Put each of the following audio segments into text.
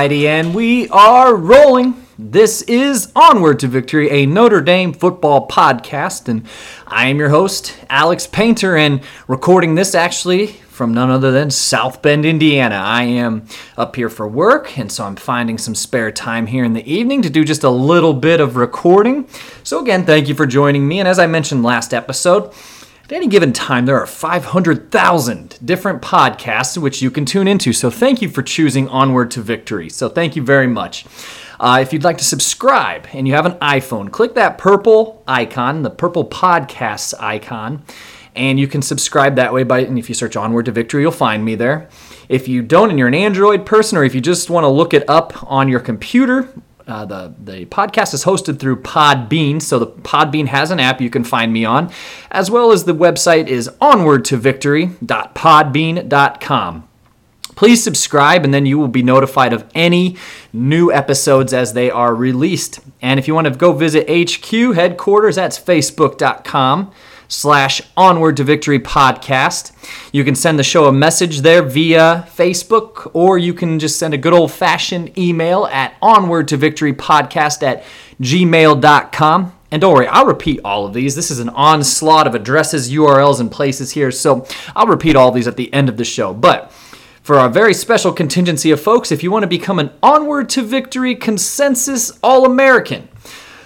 Alrighty, and we are rolling. This is Onward to Victory, a Notre Dame football podcast, and I am your host, Alex Painter, and recording this actually from none other than South Bend, Indiana. I am up here for work, and so I'm finding some spare time here in the evening to do just a little bit of recording. So, again, thank you for joining me, and as I mentioned last episode, at any given time, there are 500,000 different podcasts which you can tune into. So thank you for choosing Onward to Victory. So thank you very much. Uh, if you'd like to subscribe and you have an iPhone, click that purple icon, the purple podcasts icon, and you can subscribe that way by and if you search Onward to Victory, you'll find me there. If you don't and you're an Android person, or if you just want to look it up on your computer, uh, the the podcast is hosted through Podbean, so the Podbean has an app you can find me on, as well as the website is onwardtovictory.podbean.com. Please subscribe, and then you will be notified of any new episodes as they are released. And if you want to go visit HQ headquarters, that's facebook.com slash onward to victory podcast. You can send the show a message there via Facebook, or you can just send a good old fashioned email at onward to victory podcast at gmail.com. And don't worry, I'll repeat all of these. This is an onslaught of addresses, URLs, and places here, so I'll repeat all these at the end of the show. But for our very special contingency of folks, if you want to become an Onward to Victory Consensus All American,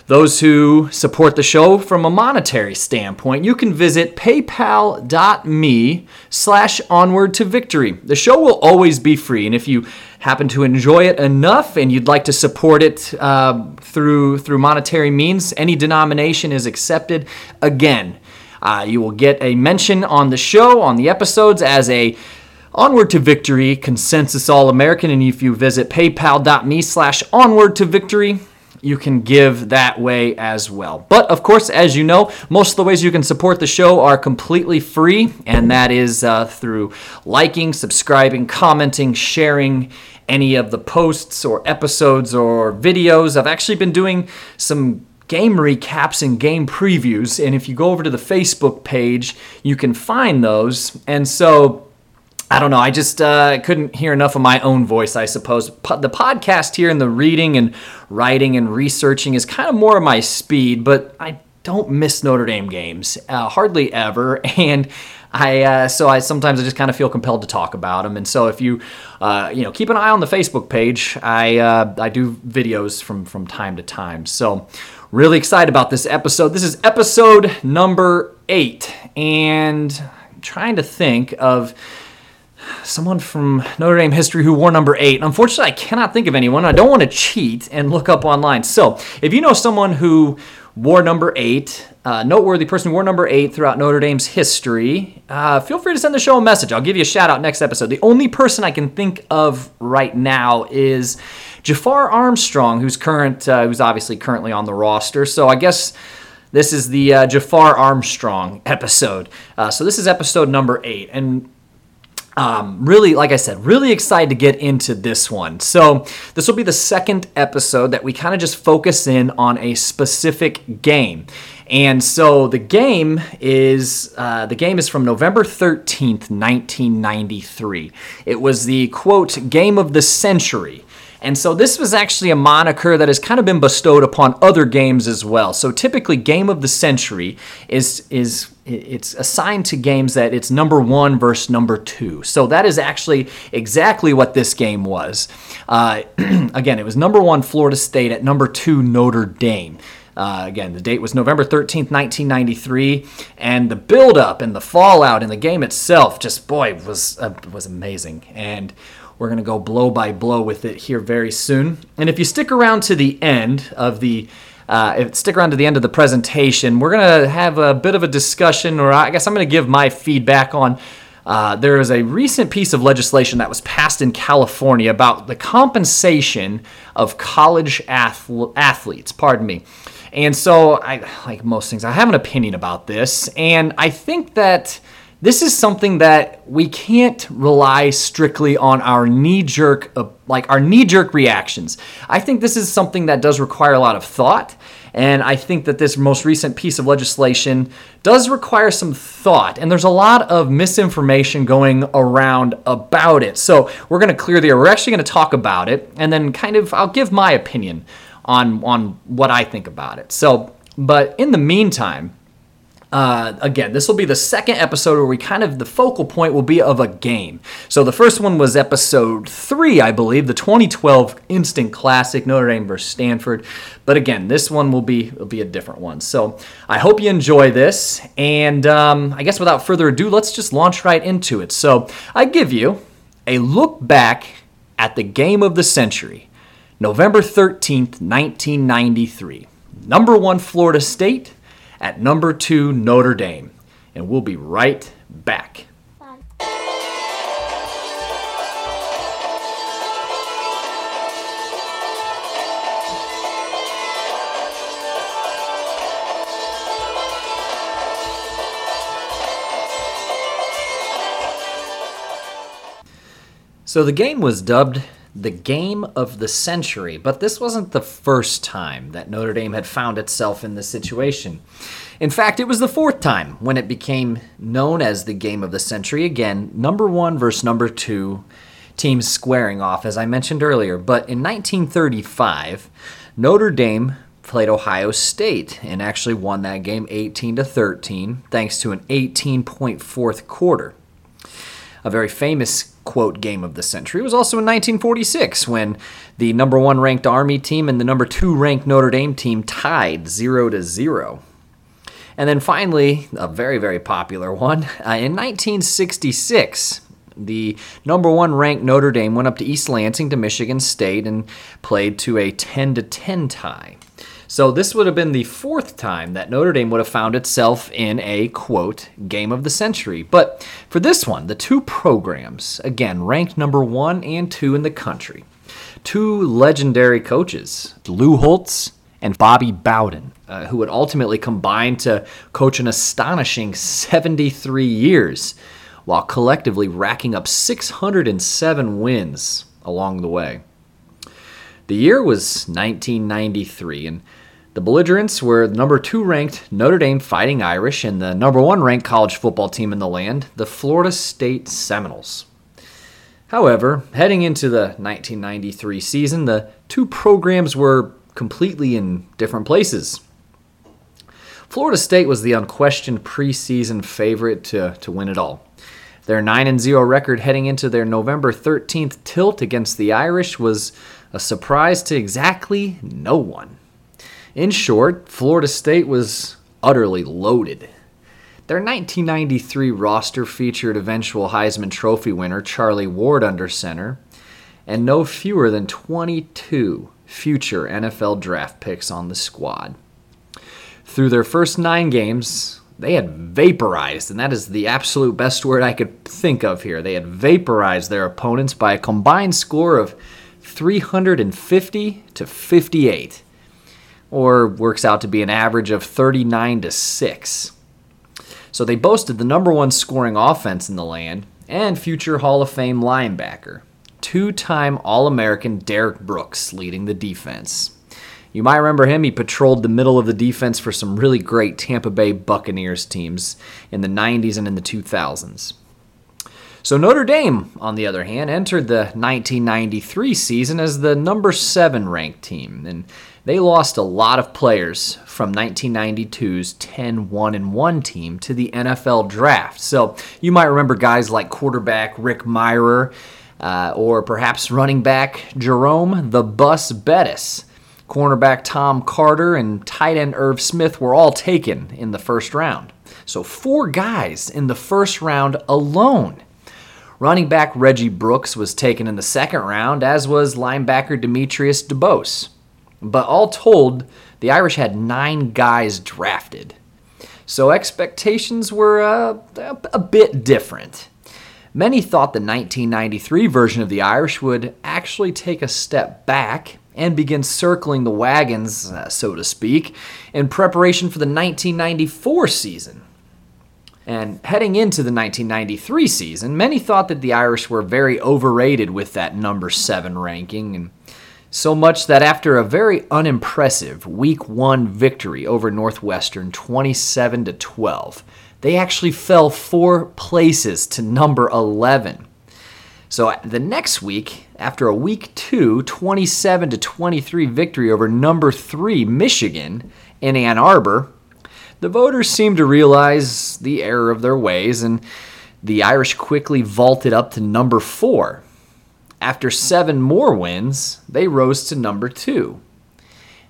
those who support the show from a monetary standpoint, you can visit paypal.me slash onward to victory. The show will always be free, and if you happen to enjoy it enough and you'd like to support it uh, through through monetary means, any denomination is accepted. Again, uh, you will get a mention on the show, on the episodes, as a Onward to Victory Consensus All American. And if you visit paypal.me slash onward to victory, you can give that way as well. But of course, as you know, most of the ways you can support the show are completely free, and that is uh, through liking, subscribing, commenting, sharing any of the posts or episodes or videos. I've actually been doing some game recaps and game previews, and if you go over to the Facebook page, you can find those. And so, I don't know. I just uh, couldn't hear enough of my own voice, I suppose. Po- the podcast here and the reading and writing and researching is kind of more of my speed, but I don't miss Notre Dame games, uh, hardly ever. And I uh, so I sometimes I just kind of feel compelled to talk about them. And so if you uh, you know keep an eye on the Facebook page, I uh, I do videos from from time to time. So really excited about this episode. This is episode number eight, and I'm trying to think of someone from Notre Dame history who wore number eight. Unfortunately, I cannot think of anyone. I don't want to cheat and look up online. So, if you know someone who wore number eight, uh, noteworthy person who wore number eight throughout Notre Dame's history, uh, feel free to send the show a message. I'll give you a shout out next episode. The only person I can think of right now is Jafar Armstrong, who's current, uh, who's obviously currently on the roster. So, I guess. This is the uh, Jafar Armstrong episode. Uh, so this is episode number eight, and um, really, like I said, really excited to get into this one. So, this will be the second episode that we kind of just focus in on a specific game. And so the game is uh, the game is from November 13th, 1993. It was the quote game of the century. And so this was actually a moniker that has kind of been bestowed upon other games as well. So typically, game of the century is is it's assigned to games that it's number one versus number two. So that is actually exactly what this game was. Uh, again, it was number one Florida State at number two Notre Dame. Uh, again, the date was November 13th, 1993, and the build-up and the fallout in the game itself just, boy, was, uh, was amazing. And we're going to go blow by blow with it here very soon. And if you stick around to the end of the uh, if stick around to the end of the presentation, we're going to have a bit of a discussion, or I guess I'm going to give my feedback on. Uh, there is a recent piece of legislation that was passed in California about the compensation of college ath- athletes. Pardon me. And so, I like most things, I have an opinion about this, and I think that this is something that we can't rely strictly on our knee jerk, uh, like our knee jerk reactions. I think this is something that does require a lot of thought. And I think that this most recent piece of legislation does require some thought. And there's a lot of misinformation going around about it. So we're going to clear the air. We're actually going to talk about it and then kind of, I'll give my opinion on, on what I think about it. So, but in the meantime, uh, again, this will be the second episode where we kind of the focal point will be of a game. So the first one was episode three, I believe, the 2012 instant classic Notre Dame versus Stanford. But again, this one will be will be a different one. So I hope you enjoy this, and um, I guess without further ado, let's just launch right into it. So I give you a look back at the game of the century, November 13th, 1993. Number one, Florida State at number two, Notre Dame. And we'll be right back. So the game was dubbed the game of the century, but this wasn't the first time that Notre Dame had found itself in this situation. In fact, it was the fourth time when it became known as the game of the century. Again, number one versus number two teams squaring off, as I mentioned earlier. But in 1935, Notre Dame played Ohio State and actually won that game 18 to 13 thanks to an 18 point fourth quarter. A very famous quote game of the century was also in 1946 when the number one ranked Army team and the number two ranked Notre Dame team tied 0 to 0. And then finally, a very, very popular one, uh, in 1966, the number one ranked Notre Dame went up to East Lansing to Michigan State and played to a 10 to 10 tie. So this would have been the fourth time that Notre Dame would have found itself in a quote game of the century. But for this one, the two programs, again, ranked number one and two in the country. Two legendary coaches, Lou Holtz and Bobby Bowden, uh, who would ultimately combine to coach an astonishing 73 years while collectively racking up 607 wins along the way. The year was 1993, and the belligerents were the number two ranked Notre Dame Fighting Irish and the number one ranked college football team in the land, the Florida State Seminoles. However, heading into the 1993 season, the two programs were completely in different places. Florida State was the unquestioned preseason favorite to, to win it all. Their 9 0 record heading into their November 13th tilt against the Irish was a surprise to exactly no one. In short, Florida State was utterly loaded. Their 1993 roster featured eventual Heisman Trophy winner Charlie Ward under center, and no fewer than 22 future NFL draft picks on the squad. Through their first nine games, they had vaporized, and that is the absolute best word I could think of here. They had vaporized their opponents by a combined score of 350 to 58 or works out to be an average of 39 to 6. So they boasted the number one scoring offense in the land and future Hall of Fame linebacker, two time All American Derrick Brooks leading the defense. You might remember him. He patrolled the middle of the defense for some really great Tampa Bay Buccaneers teams in the 90s and in the 2000s. So Notre Dame, on the other hand, entered the 1993 season as the number 7 ranked team and they lost a lot of players from 1992's 10 1 1 team to the NFL draft. So you might remember guys like quarterback Rick Mirer uh, or perhaps running back Jerome the Bus Bettis. Cornerback Tom Carter and tight end Irv Smith were all taken in the first round. So, four guys in the first round alone. Running back Reggie Brooks was taken in the second round, as was linebacker Demetrius DuBose. But all told, the Irish had nine guys drafted. So expectations were uh, a bit different. Many thought the 1993 version of the Irish would actually take a step back and begin circling the wagons, uh, so to speak, in preparation for the 1994 season. And heading into the 1993 season, many thought that the Irish were very overrated with that number 7 ranking and so much that after a very unimpressive week 1 victory over Northwestern 27 to 12, they actually fell 4 places to number 11. So uh, the next week, after a week 2 27 to 23 victory over number 3 Michigan in Ann Arbor, the voters seemed to realize the error of their ways, and the Irish quickly vaulted up to number four. After seven more wins, they rose to number two,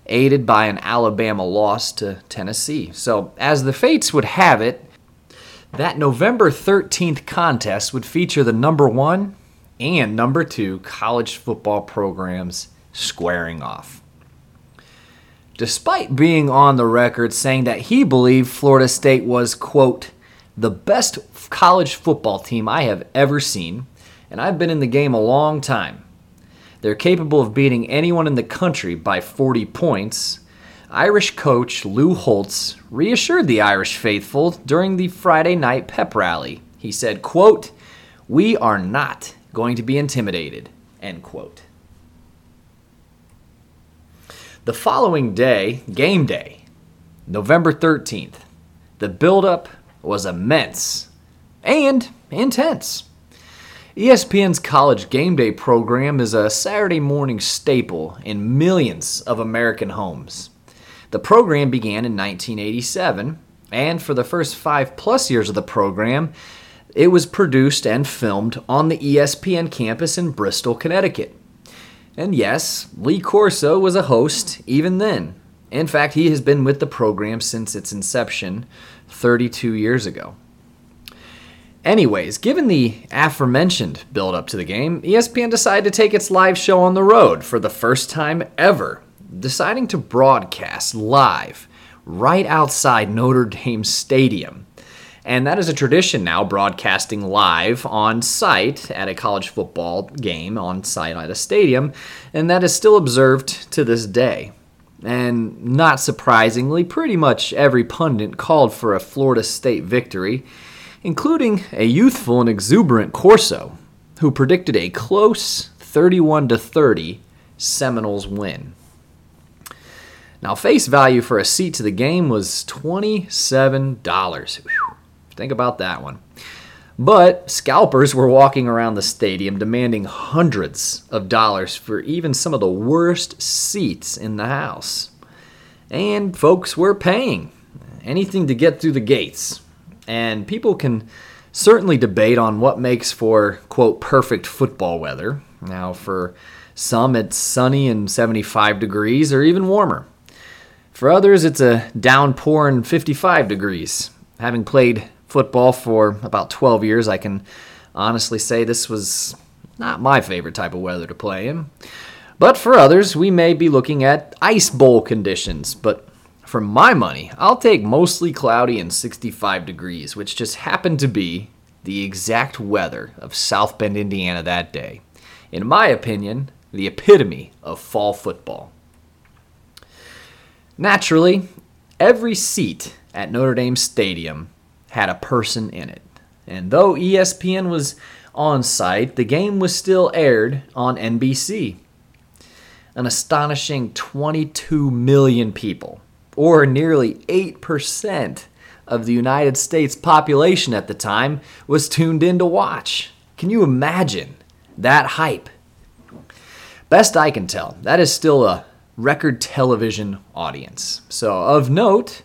aided by an Alabama loss to Tennessee. So, as the fates would have it, that November 13th contest would feature the number one and number two college football programs squaring off despite being on the record saying that he believed Florida State was, quote, the best college football team I have ever seen, and I've been in the game a long time. They're capable of beating anyone in the country by 40 points. Irish coach Lou Holtz reassured the Irish faithful during the Friday night pep rally. He said, quote, "We are not going to be intimidated." End quote. The following day, game day, November 13th, the buildup was immense and intense. ESPN's College Game Day program is a Saturday morning staple in millions of American homes. The program began in 1987, and for the first five plus years of the program, it was produced and filmed on the ESPN campus in Bristol, Connecticut. And yes, Lee Corso was a host even then. In fact, he has been with the program since its inception 32 years ago. Anyways, given the aforementioned build up to the game, ESPN decided to take its live show on the road for the first time ever, deciding to broadcast live right outside Notre Dame Stadium and that is a tradition now, broadcasting live on site at a college football game on site at a stadium, and that is still observed to this day. And not surprisingly, pretty much every pundit called for a Florida State victory, including a youthful and exuberant Corso, who predicted a close 31 30 Seminoles win. Now, face value for a seat to the game was $27. Whew. Think about that one. But scalpers were walking around the stadium demanding hundreds of dollars for even some of the worst seats in the house. And folks were paying anything to get through the gates. And people can certainly debate on what makes for, quote, perfect football weather. Now, for some, it's sunny and 75 degrees or even warmer. For others, it's a downpour and 55 degrees. Having played football for about 12 years, I can honestly say this was not my favorite type of weather to play in. But for others, we may be looking at ice bowl conditions. But for my money, I'll take mostly cloudy and 65 degrees, which just happened to be the exact weather of South Bend, Indiana that day. In my opinion, the epitome of fall football. Naturally, every seat at Notre Dame Stadium had a person in it. And though ESPN was on site, the game was still aired on NBC. An astonishing 22 million people, or nearly 8% of the United States population at the time, was tuned in to watch. Can you imagine that hype? Best I can tell, that is still a record television audience. So, of note,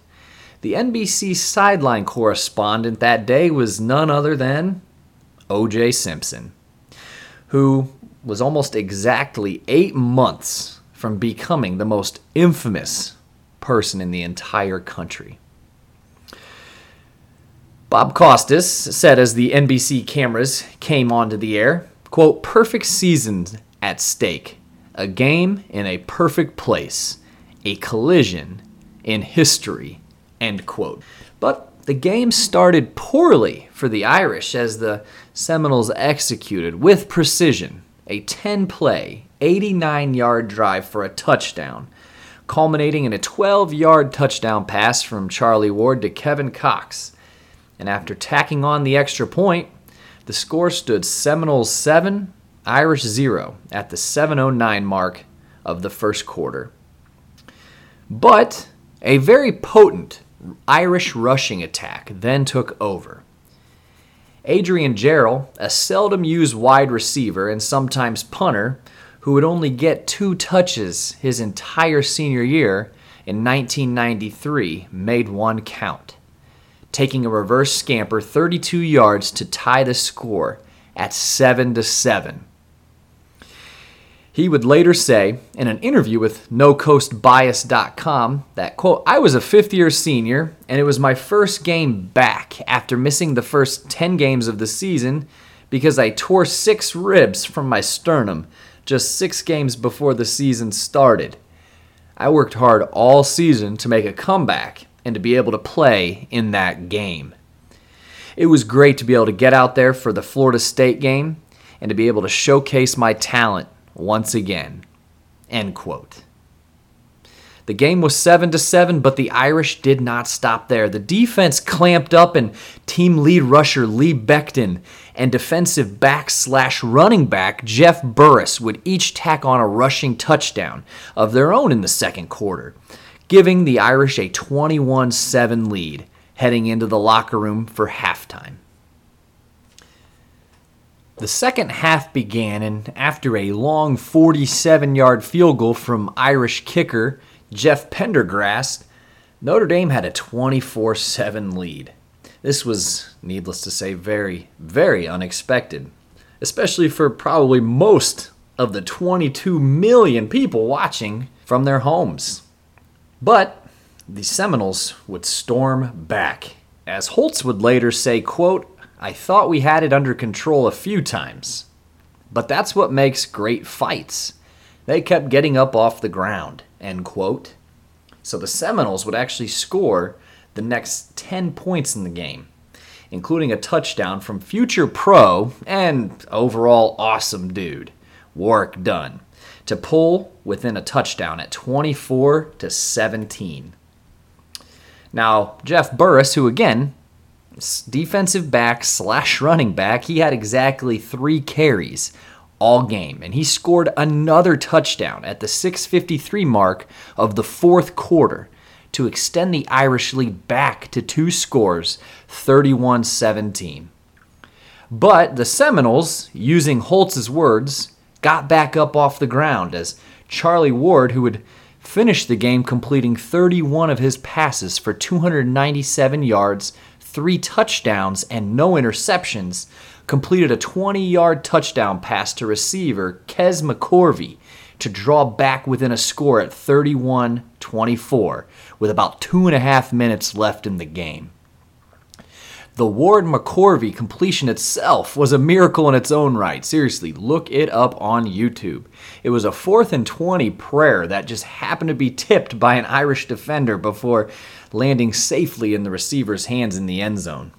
the NBC sideline correspondent that day was none other than O.J. Simpson, who was almost exactly eight months from becoming the most infamous person in the entire country. Bob Costas said as the NBC cameras came onto the air, quote, perfect season at stake, a game in a perfect place, a collision in history End quote. But the game started poorly for the Irish as the Seminoles executed with precision a 10 play, 89 yard drive for a touchdown, culminating in a 12 yard touchdown pass from Charlie Ward to Kevin Knox. And after tacking on the extra point, the score stood Seminoles 7, Irish 0 at the 709 mark of the first quarter. But a very potent Irish rushing attack then took over. Adrian Jarrell, a seldom used wide receiver and sometimes punter, who would only get two touches his entire senior year in 1993, made one count, taking a reverse scamper 32 yards to tie the score at 7 to 7. He would later say in an interview with NoCoastBias.com that, quote, I was a fifth year senior and it was my first game back after missing the first 10 games of the season because I tore six ribs from my sternum just six games before the season started. I worked hard all season to make a comeback and to be able to play in that game. It was great to be able to get out there for the Florida State game and to be able to showcase my talent once again. End quote. The game was 7 to 7, but the Irish did not stop there. The defense clamped up and team lead rusher Lee Becton and defensive back slash running back Jeff Burris would each tack on a rushing touchdown of their own in the second quarter, giving the Irish a 21 7 lead heading into the locker room for halftime. The second half began, and after a long 47 yard field goal from Irish kicker Jeff Pendergrast, Notre Dame had a 24 7 lead. This was, needless to say, very, very unexpected, especially for probably most of the 22 million people watching from their homes. But the Seminoles would storm back. As Holtz would later say, quote, I thought we had it under control a few times. But that's what makes great fights. They kept getting up off the ground. End quote. So the Seminoles would actually score the next 10 points in the game, including a touchdown from future pro and overall awesome dude, Warrick Dunn, to pull within a touchdown at 24 to 17. Now, Jeff Burris, who again defensive back slash running back. He had exactly three carries all game, and he scored another touchdown at the 6:53 mark of the fourth quarter to extend the Irish lead back to two scores, 31-17. But the Seminoles, using Holtz's words, got back up off the ground as Charlie Ward, who would finish the game completing 31 of his passes for 297 yards, three touchdowns, and no interceptions, completed a 20 yard touchdown pass to receiver Kez McCorvey to draw back within a score at 31 24 with about two and a half minutes left in the game. The Ward McCorvey completion itself was a miracle in its own right. Seriously, look it up on YouTube. It was a fourth and 20 prayer that just happened to be tipped by an Irish defender before landing safely in the receiver's hands in the end zone.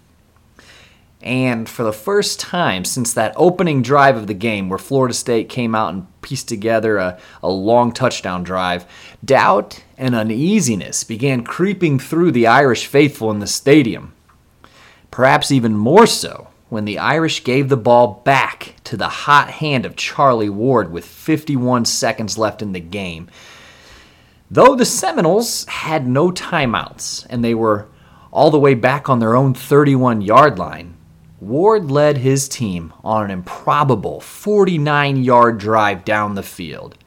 And for the first time since that opening drive of the game where Florida State came out and pieced together a, a long touchdown drive, doubt and uneasiness began creeping through the Irish faithful in the stadium. Perhaps even more so when the Irish gave the ball back to the hot hand of Charlie Ward with 51 seconds left in the game. Though the Seminoles had no timeouts and they were all the way back on their own 31 yard line, Ward led his team on an improbable 49 yard drive down the field,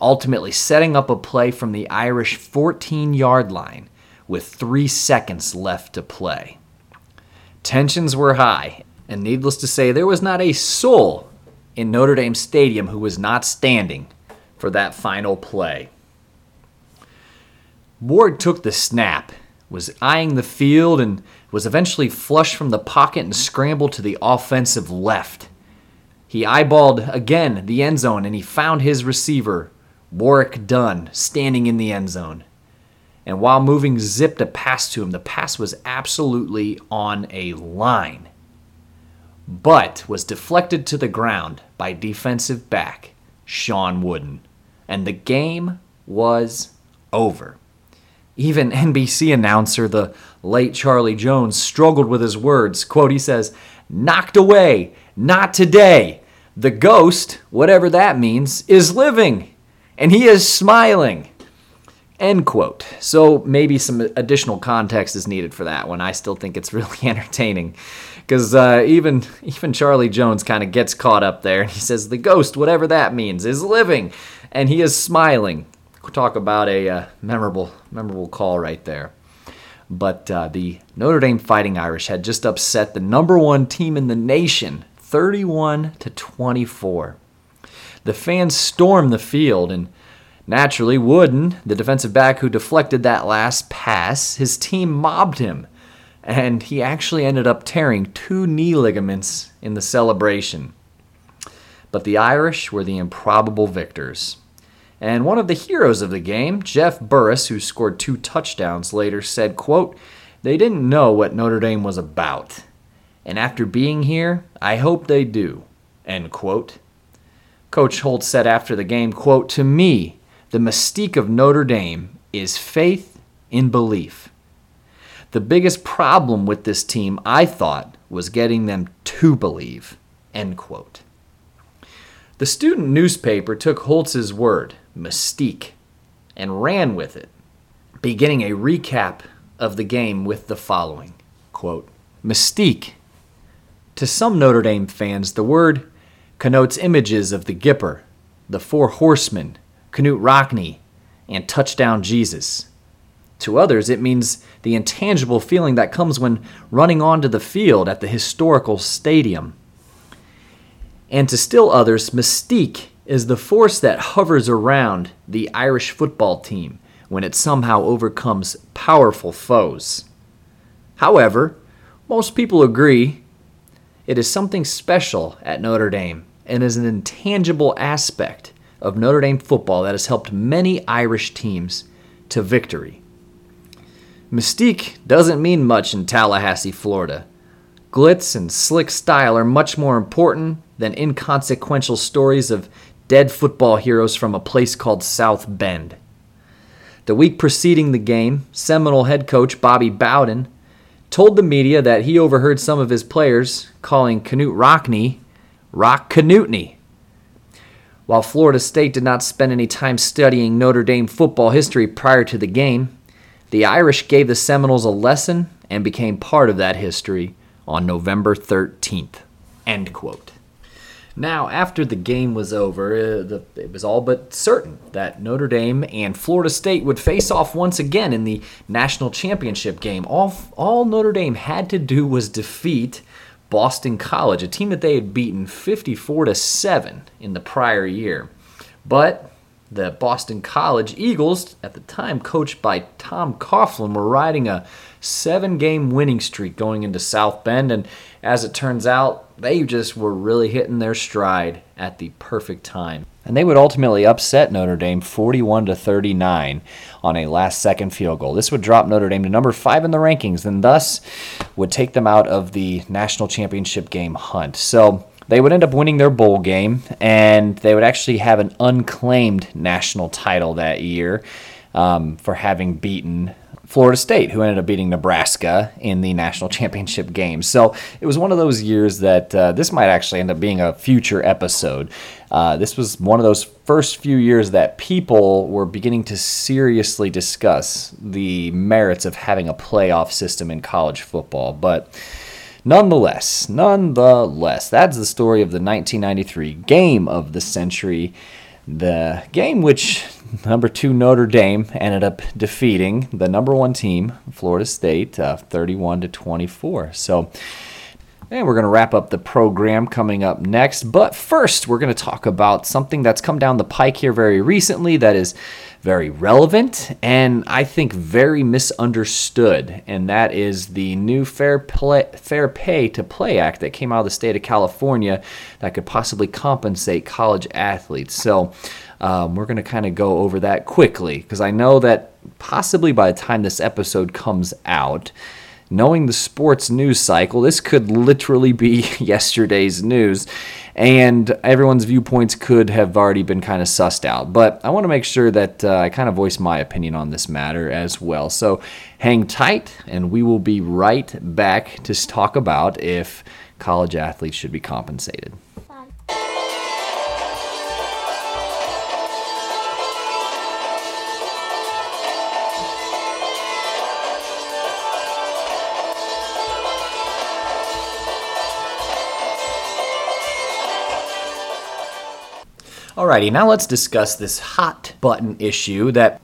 ultimately setting up a play from the Irish 14 yard line with three seconds left to play. Tensions were high, and needless to say, there was not a soul in Notre Dame Stadium who was not standing for that final play. Ward took the snap, was eyeing the field, and was eventually flushed from the pocket and scrambled to the offensive left. He eyeballed again the end zone and he found his receiver, Warrick Dunn, standing in the end zone. And while moving, zipped a pass to him. The pass was absolutely on a line, but was deflected to the ground by defensive back Shawn Wooden. And the game was over. Even NBC announcer, the late Charlie Jones, struggled with his words. Quote, he says, knocked away, not today. The ghost, whatever that means, is living, and he is smiling. End quote. So maybe some additional context is needed for that one. I still think it's really entertaining because uh, even even Charlie Jones kind of gets caught up there, and he says the ghost, whatever that means, is living, and he is smiling. Talk about a uh, memorable memorable call right there. But uh, the Notre Dame Fighting Irish had just upset the number one team in the nation, 31 to 24. The fans stormed the field and Naturally, Wooden, the defensive back who deflected that last pass, his team mobbed him, and he actually ended up tearing two knee ligaments in the celebration. But the Irish were the improbable victors. And one of the heroes of the game, Jeff Burris, who scored two touchdowns later, said, quote, They didn't know what Notre Dame was about. And after being here, I hope they do. End quote. Coach Holtz said after the game, quote, To me, the mystique of Notre Dame is faith in belief. The biggest problem with this team, I thought, was getting them to believe. End quote. The student newspaper took Holtz's word, mystique, and ran with it, beginning a recap of the game with the following quote, Mystique. To some Notre Dame fans, the word connotes images of the Gipper, the Four Horsemen, Knute Rockne, and Touchdown Jesus. To others, it means the intangible feeling that comes when running onto the field at the historical stadium. And to still others, mystique is the force that hovers around the Irish football team when it somehow overcomes powerful foes. However, most people agree it is something special at Notre Dame and is an intangible aspect of Notre Dame football that has helped many Irish teams to victory. Mystique doesn't mean much in Tallahassee, Florida. Glitz and slick style are much more important than inconsequential stories of dead football heroes from a place called South Bend. The week preceding the game, Seminole head coach Bobby Bowden told the media that he overheard some of his players calling Knute Rockne Rock Canutney while Florida State did not spend any time studying Notre Dame football history prior to the game, the Irish gave the Seminoles a lesson and became part of that history on November 13th. End quote. Now, after the game was over, uh, it was all but certain that Notre Dame and Florida State would face off once again in the national championship game. All, all Notre Dame had to do was defeat Boston College, a team that they had beaten 54 to 7 in the prior year. But the Boston College Eagles, at the time coached by Tom Coughlin, were riding a seven game winning streak going into South Bend. And as it turns out, they just were really hitting their stride at the perfect time. And they would ultimately upset Notre Dame 41 to 39 on a last second field goal. This would drop Notre Dame to number 5 in the rankings and thus would take them out of the national championship game hunt. So they would end up winning their bowl game and they would actually have an unclaimed national title that year um, for having beaten Florida State, who ended up beating Nebraska in the national championship game. So it was one of those years that uh, this might actually end up being a future episode. Uh, this was one of those first few years that people were beginning to seriously discuss the merits of having a playoff system in college football. But nonetheless, nonetheless, that's the story of the 1993 game of the century. The game which number two Notre Dame ended up defeating the number one team, Florida State, uh, 31 to 24. So, and we're going to wrap up the program coming up next. But first, we're going to talk about something that's come down the pike here very recently that is very relevant and I think very misunderstood. And that is the new Fair, play, Fair Pay to Play Act that came out of the state of California that could possibly compensate college athletes. So, um, we're going to kind of go over that quickly because I know that possibly by the time this episode comes out, knowing the sports news cycle, this could literally be yesterday's news, and everyone's viewpoints could have already been kind of sussed out. But I want to make sure that uh, I kind of voice my opinion on this matter as well. So hang tight, and we will be right back to talk about if college athletes should be compensated. Alrighty, now let's discuss this hot button issue that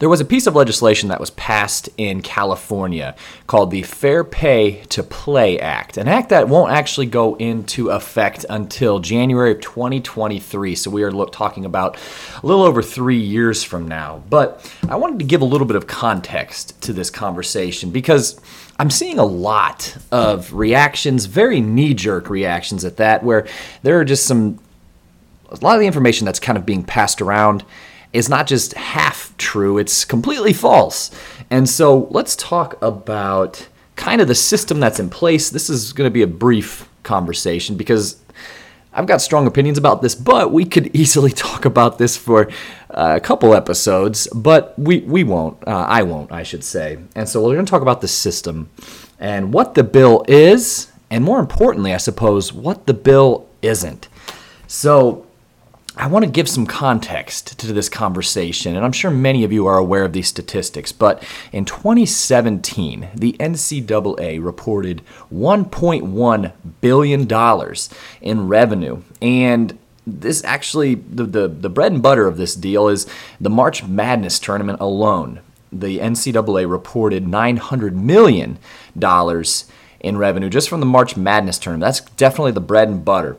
there was a piece of legislation that was passed in California called the Fair Pay to Play Act, an act that won't actually go into effect until January of 2023. So we are talking about a little over three years from now. But I wanted to give a little bit of context to this conversation because I'm seeing a lot of reactions, very knee jerk reactions at that, where there are just some a lot of the information that's kind of being passed around is not just half true, it's completely false. And so let's talk about kind of the system that's in place. This is going to be a brief conversation because I've got strong opinions about this, but we could easily talk about this for uh, a couple episodes, but we, we won't. Uh, I won't, I should say. And so we're going to talk about the system and what the bill is, and more importantly, I suppose, what the bill isn't. So I want to give some context to this conversation, and I'm sure many of you are aware of these statistics, but in 2017, the NCAA reported $1.1 billion in revenue. And this actually, the, the, the bread and butter of this deal is the March Madness tournament alone. The NCAA reported $900 million in revenue just from the March Madness tournament. That's definitely the bread and butter.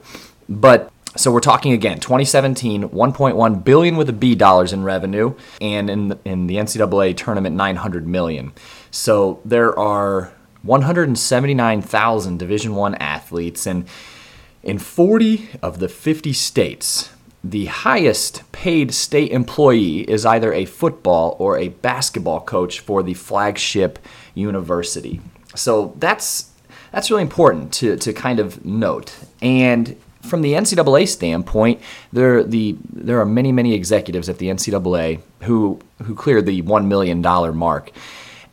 But so we're talking again 2017 1.1 billion with a b dollars in revenue and in the, in the ncaa tournament 900 million. So there are 179000 division 1 athletes and in 40 of the 50 states the highest paid state employee is either a football or a basketball coach for the flagship university. So that's that's really important to, to kind of note. And from the NCAA standpoint, there the there are many many executives at the NCAA who who cleared the one million dollar mark,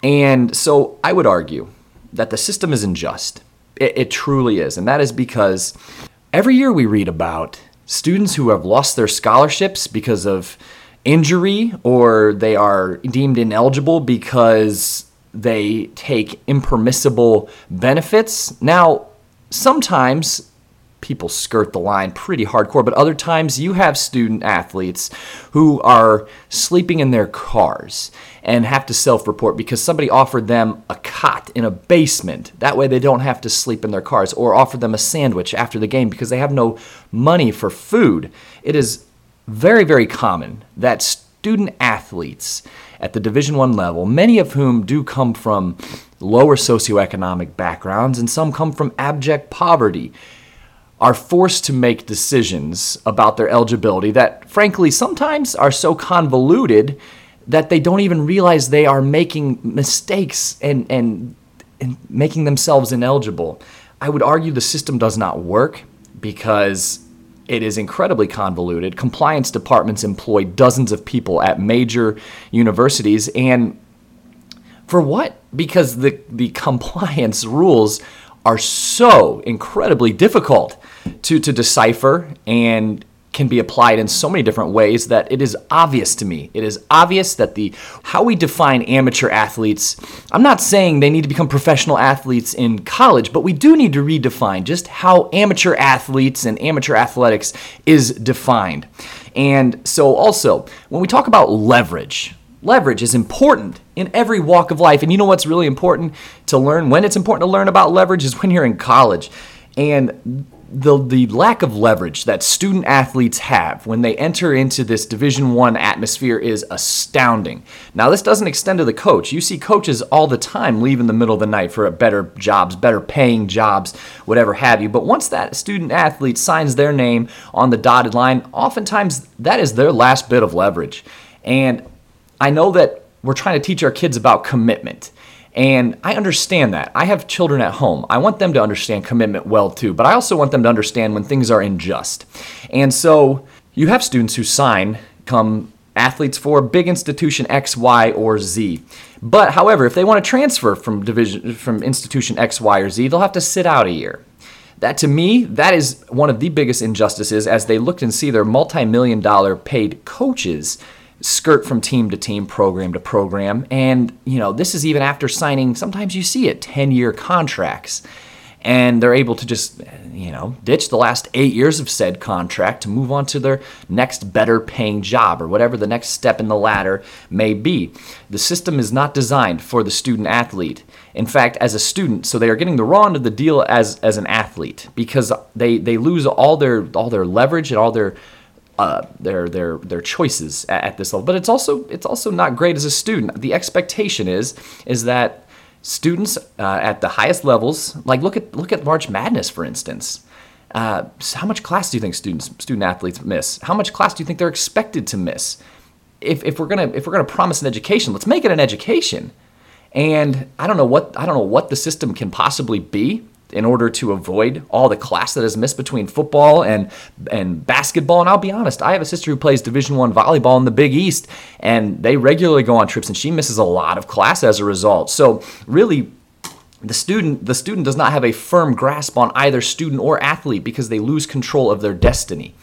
and so I would argue that the system is unjust. It, it truly is, and that is because every year we read about students who have lost their scholarships because of injury or they are deemed ineligible because they take impermissible benefits. Now, sometimes people skirt the line pretty hardcore, but other times you have student athletes who are sleeping in their cars and have to self report because somebody offered them a cot in a basement. That way they don't have to sleep in their cars, or offered them a sandwich after the game because they have no money for food. It is very, very common that student athletes at the division 1 level many of whom do come from lower socioeconomic backgrounds and some come from abject poverty are forced to make decisions about their eligibility that, frankly, sometimes are so convoluted that they don't even realize they are making mistakes and, and, and making themselves ineligible. I would argue the system does not work because it is incredibly convoluted. Compliance departments employ dozens of people at major universities, and for what? Because the, the compliance rules are so incredibly difficult to, to decipher and can be applied in so many different ways that it is obvious to me. It is obvious that the how we define amateur athletes, I'm not saying they need to become professional athletes in college, but we do need to redefine just how amateur athletes and amateur athletics is defined. And so also, when we talk about leverage, leverage is important in every walk of life. And you know what's really important to learn? When it's important to learn about leverage is when you're in college. And the, the lack of leverage that student athletes have when they enter into this division one atmosphere is astounding. Now this doesn't extend to the coach. You see coaches all the time leave in the middle of the night for better jobs better paying jobs whatever have you. But once that student athlete signs their name on the dotted line oftentimes that is their last bit of leverage. And I know that we're trying to teach our kids about commitment. And I understand that. I have children at home. I want them to understand commitment well too, but I also want them to understand when things are unjust. And so you have students who sign come athletes for big institution X, Y, or Z. But however, if they want to transfer from division from institution X, Y, or Z, they'll have to sit out a year. That to me, that is one of the biggest injustices as they look and see their multi-million dollar paid coaches skirt from team to team, program to program. And, you know, this is even after signing, sometimes you see it, 10 year contracts. And they're able to just, you know, ditch the last eight years of said contract to move on to their next better paying job or whatever the next step in the ladder may be. The system is not designed for the student athlete. In fact, as a student, so they are getting the raw end of the deal as, as an athlete because they, they lose all their all their leverage and all their uh, their their their choices at, at, this level. But it's also it's also not great as a student. The expectation is is that students uh, at the highest levels, like look at look at March Madness for instance. Uh, how much class do you think students student athletes miss? How much class do you think they're expected to miss? If, if we're gonna if we're gonna promise an education, let's make it an education. And I don't know what I don't know what the system can possibly be in order to avoid all the class that is missed between football and and basketball. And I'll be honest, I have a sister who plays Division One volleyball in the Big East, and they regularly go on trips, and she misses a lot of class as a result. So really. The student, the student does not have a firm grasp on either student or athlete because they lose control of their destiny.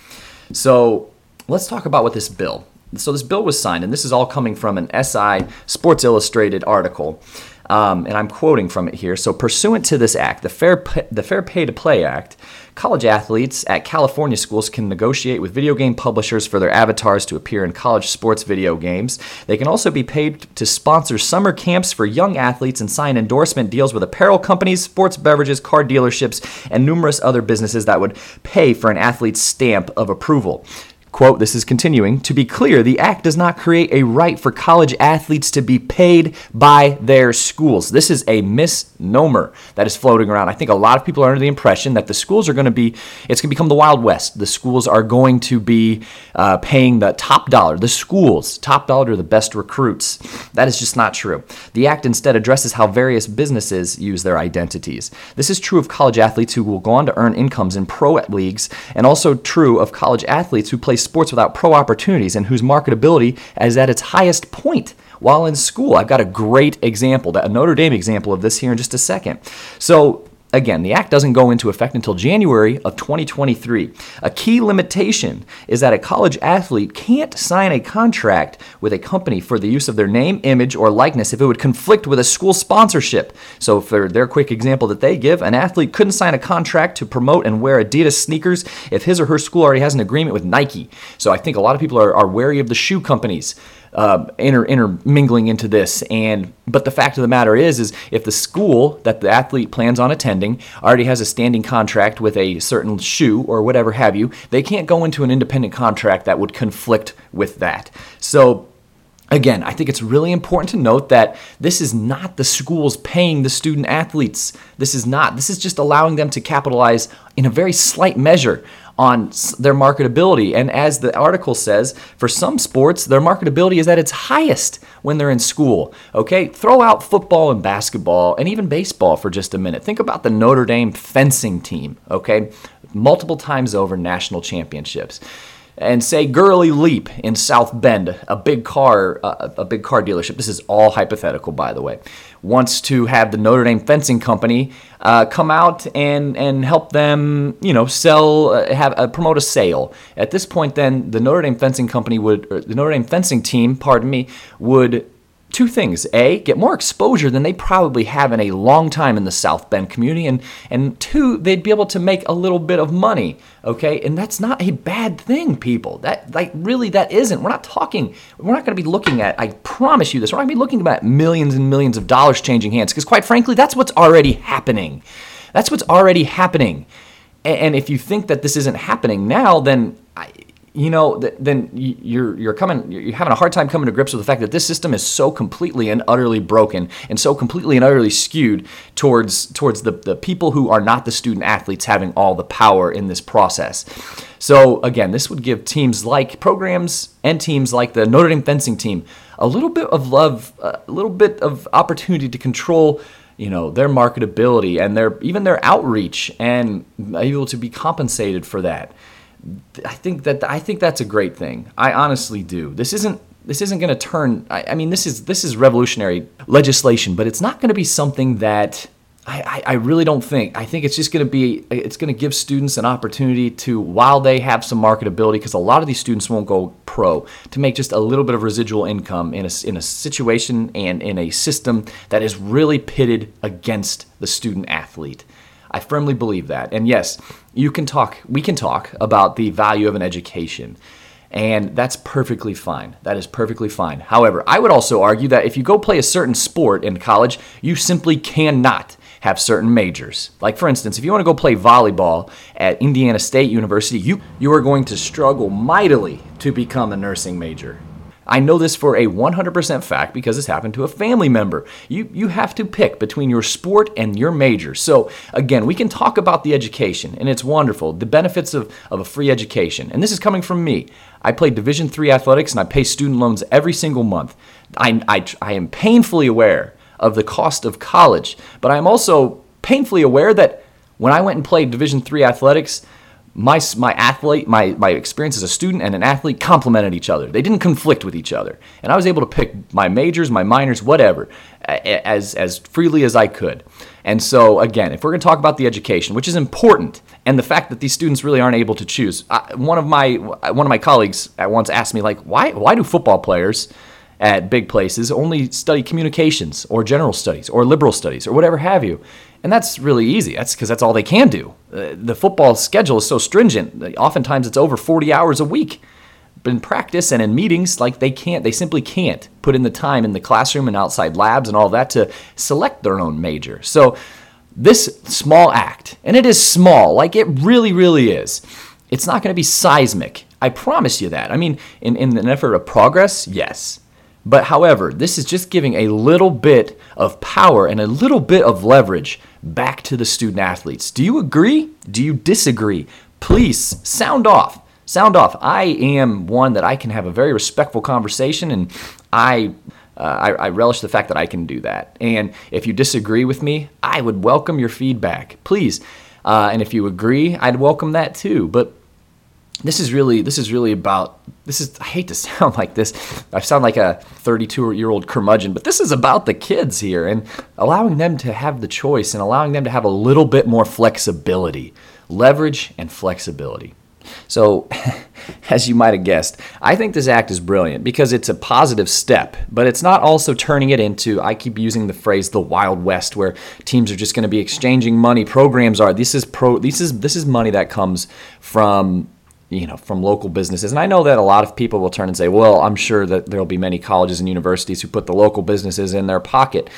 So let's talk about what this bill. So this bill was signed, and this is all coming from an SI Sports Illustrated article. Um, and I'm quoting from it here. So, pursuant to this act, the Fair, Pay, the Fair Pay to Play Act, college athletes at California schools can negotiate with video game publishers for their avatars to appear in college sports video games. They can also be paid to sponsor summer camps for young athletes and sign endorsement deals with apparel companies, sports beverages, car dealerships, and numerous other businesses that would pay for an athlete's stamp of approval. Quote, this is continuing. To be clear, the act does not create a right for college athletes to be paid by their schools. This is a misnomer that is floating around. I think a lot of people are under the impression that the schools are going to be, it's going to become the Wild West. The schools are going to be uh, paying the top dollar. The schools, top dollar to the best recruits. That is just not true. The act instead addresses how various businesses use their identities. This is true of college athletes who will go on to earn incomes in pro leagues, and also true of college athletes who play sports without pro opportunities and whose marketability is at its highest point while in school. I've got a great example, a Notre Dame example of this here in just a second. So Again, the act doesn't go into effect until January of 2023. A key limitation is that a college athlete can't sign a contract with a company for the use of their name, image, or likeness if it would conflict with a school sponsorship. So, for their quick example that they give, an athlete couldn't sign a contract to promote and wear Adidas sneakers if his or her school already has an agreement with Nike. So, I think a lot of people are, are wary of the shoe companies uh, inter, intermingling into this. And but the fact of the matter is, is if the school that the athlete plans on attending already has a standing contract with a certain shoe or whatever have you, they can't go into an independent contract that would conflict with that. So Again, I think it's really important to note that this is not the schools paying the student athletes. This is not. This is just allowing them to capitalize in a very slight measure on their marketability. And as the article says, for some sports, their marketability is at its highest when they're in school. Okay, throw out football and basketball and even baseball for just a minute. Think about the Notre Dame fencing team, okay? Multiple times over national championships and say Gurley Leep in South Bend, a big car, uh, a big car dealership. This is all hypothetical, by the way. Wants to have the Notre Dame Fencing Company uh, come out and and help them, you know, sell, uh, have uh, promote a sale. At this point, then the Notre Dame Fencing Company would, the Notre Dame Fencing team, pardon me, would two things. A, get more exposure than they probably have in a long time in the South Bend community. And, and two, they'd be able to make a little bit of money. Okay. And that's not a bad thing, people. That, like, really, that isn't. We're not talking, we're not going to be looking at, I promise you this, we're not going to be looking at millions and millions of dollars changing hands. Because, quite frankly, that's what's already happening. That's what's already happening. And if you think that this isn't happening now, then I, you know, then you're you're coming you're having a hard time coming to grips with the fact that this system is so completely and utterly broken and so completely and utterly skewed towards towards the, the people who are not the student athletes having all the power in this process. So again, this would give teams like programs and teams like the Notre Dame fencing team a little bit of love, a little bit of opportunity to control you know their marketability and their even their outreach and able to be compensated for that i think that i think that's a great thing i honestly do this isn't this isn't going to turn I, I mean this is this is revolutionary legislation but it's not going to be something that I, I really don't think. I think it's just going to be, it's going to give students an opportunity to, while they have some marketability, because a lot of these students won't go pro, to make just a little bit of residual income in a, in a situation and in a system that is really pitted against the student athlete. I firmly believe that. And yes, you can talk, we can talk about the value of an education. And that's perfectly fine. That is perfectly fine. However, I would also argue that if you go play a certain sport in college, you simply cannot have certain majors. Like for instance, if you want to go play volleyball at Indiana State University, you you are going to struggle mightily to become a nursing major. I know this for a 100% fact because this happened to a family member. You, you have to pick between your sport and your major. So, again, we can talk about the education, and it's wonderful, the benefits of, of a free education. And this is coming from me. I play Division III athletics and I pay student loans every single month. I, I, I am painfully aware of the cost of college. But I'm also painfully aware that when I went and played Division three athletics, my, my athlete, my, my experience as a student and an athlete complemented each other. They didn't conflict with each other. And I was able to pick my majors, my minors, whatever, as, as freely as I could. And so, again, if we're going to talk about the education, which is important, and the fact that these students really aren't able to choose, I, one of my one of my colleagues once asked me, like, why why do football players at big places only study communications or general studies or liberal studies or whatever have you. And that's really easy. That's because that's all they can do. Uh, the football schedule is so stringent. Oftentimes it's over 40 hours a week. But in practice and in meetings, like they can't, they simply can't put in the time in the classroom and outside labs and all that to select their own major. So this small act, and it is small, like it really, really is. It's not going to be seismic. I promise you that. I mean, in, in an effort of progress, yes. But however, this is just giving a little bit of power and a little bit of leverage back to the student athletes. Do you agree? Do you disagree? Please sound off. Sound off. I am one that I can have a very respectful conversation, and I, uh, I, I relish the fact that I can do that. And if you disagree with me, I would welcome your feedback, please. Uh, and if you agree, I'd welcome that too. But this is really this is really about this is I hate to sound like this. I sound like a 32 year old curmudgeon, but this is about the kids here and allowing them to have the choice and allowing them to have a little bit more flexibility, leverage and flexibility. So, as you might have guessed, I think this act is brilliant because it's a positive step, but it's not also turning it into, I keep using the phrase the Wild West where teams are just going to be exchanging money. Programs are this is pro this is this is money that comes from you know from local businesses. And i know that a lot of people will turn and say well i'm sure that there'll be many colleges and universities who put the local businesses in their pocket.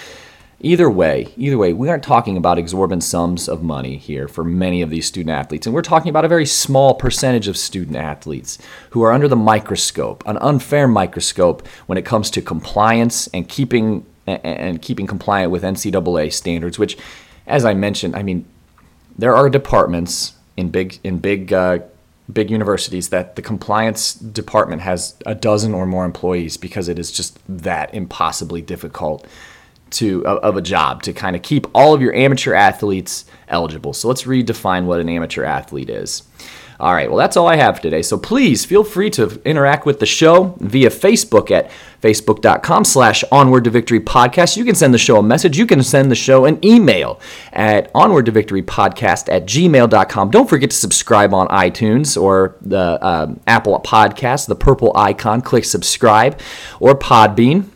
Either way either way we aren't talking about exorbitant sums of money here for many of these student athletes. And we're talking about a very small percentage of student athletes who are under the microscope an unfair microscope when it comes to compliance and keeping and keeping compliant with ncaa standards which as i mentioned i mean there are departments in big in big uh, big universities that the compliance department has a dozen or more employees because it is just that impossibly difficult to of a job to kind of keep all of your amateur athletes eligible. So let's redefine what an amateur athlete is. All right, well, that's all I have today. So please feel free to interact with the show via Facebook at facebook.com slash onward to victory podcast. You can send the show a message. You can send the show an email at onward to victory podcast at gmail.com. Don't forget to subscribe on iTunes or the um, Apple Podcast, the purple icon. Click subscribe or Podbean.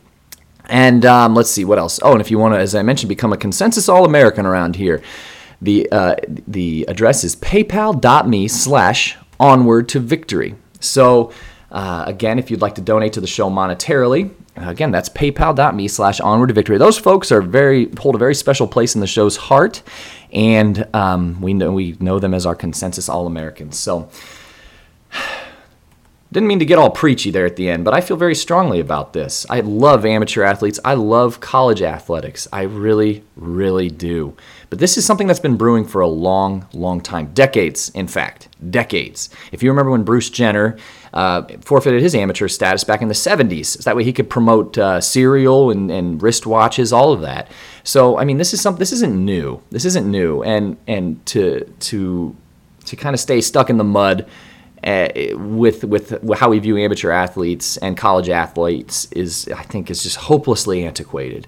And um, let's see what else. Oh, and if you want to, as I mentioned, become a consensus All American around here, the, uh, the address is paypal.me slash onward to victory. So, uh, again, if you'd like to donate to the show monetarily, uh, again, that's paypal.me slash onward to victory. Those folks are very hold a very special place in the show's heart, and um, we know we know them as our consensus All Americans. So Didn't mean to get all preachy there at the end, but I feel very strongly about this. I love amateur athletes. I love college athletics. I really, really do. But this is something that's been brewing for a long, long time. Decades, in fact. Decades. If you remember when Bruce Jenner uh, forfeited his amateur status back in the 70s, so that way he could promote uh, cereal and, and wristwatches, all of that. So, I mean, this is something. This isn't new. This isn't new. And and to to to kind of stay stuck in the mud uh, with with how we view amateur athletes and college athletes is I think is just hopelessly antiquated.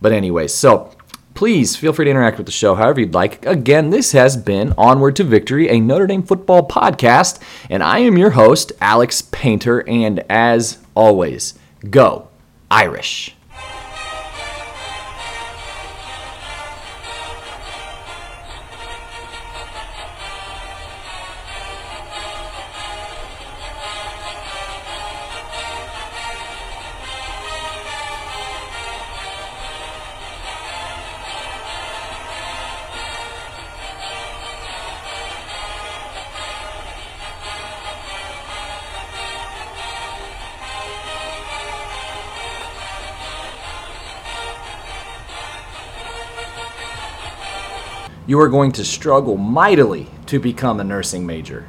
But anyways, so please feel free to interact with the show however you'd like. Again, this has been Onward to Victory, a Notre Dame football podcast, and I am your host, Alex Painter, and as always, go Irish. You are going to struggle mightily to become a nursing major.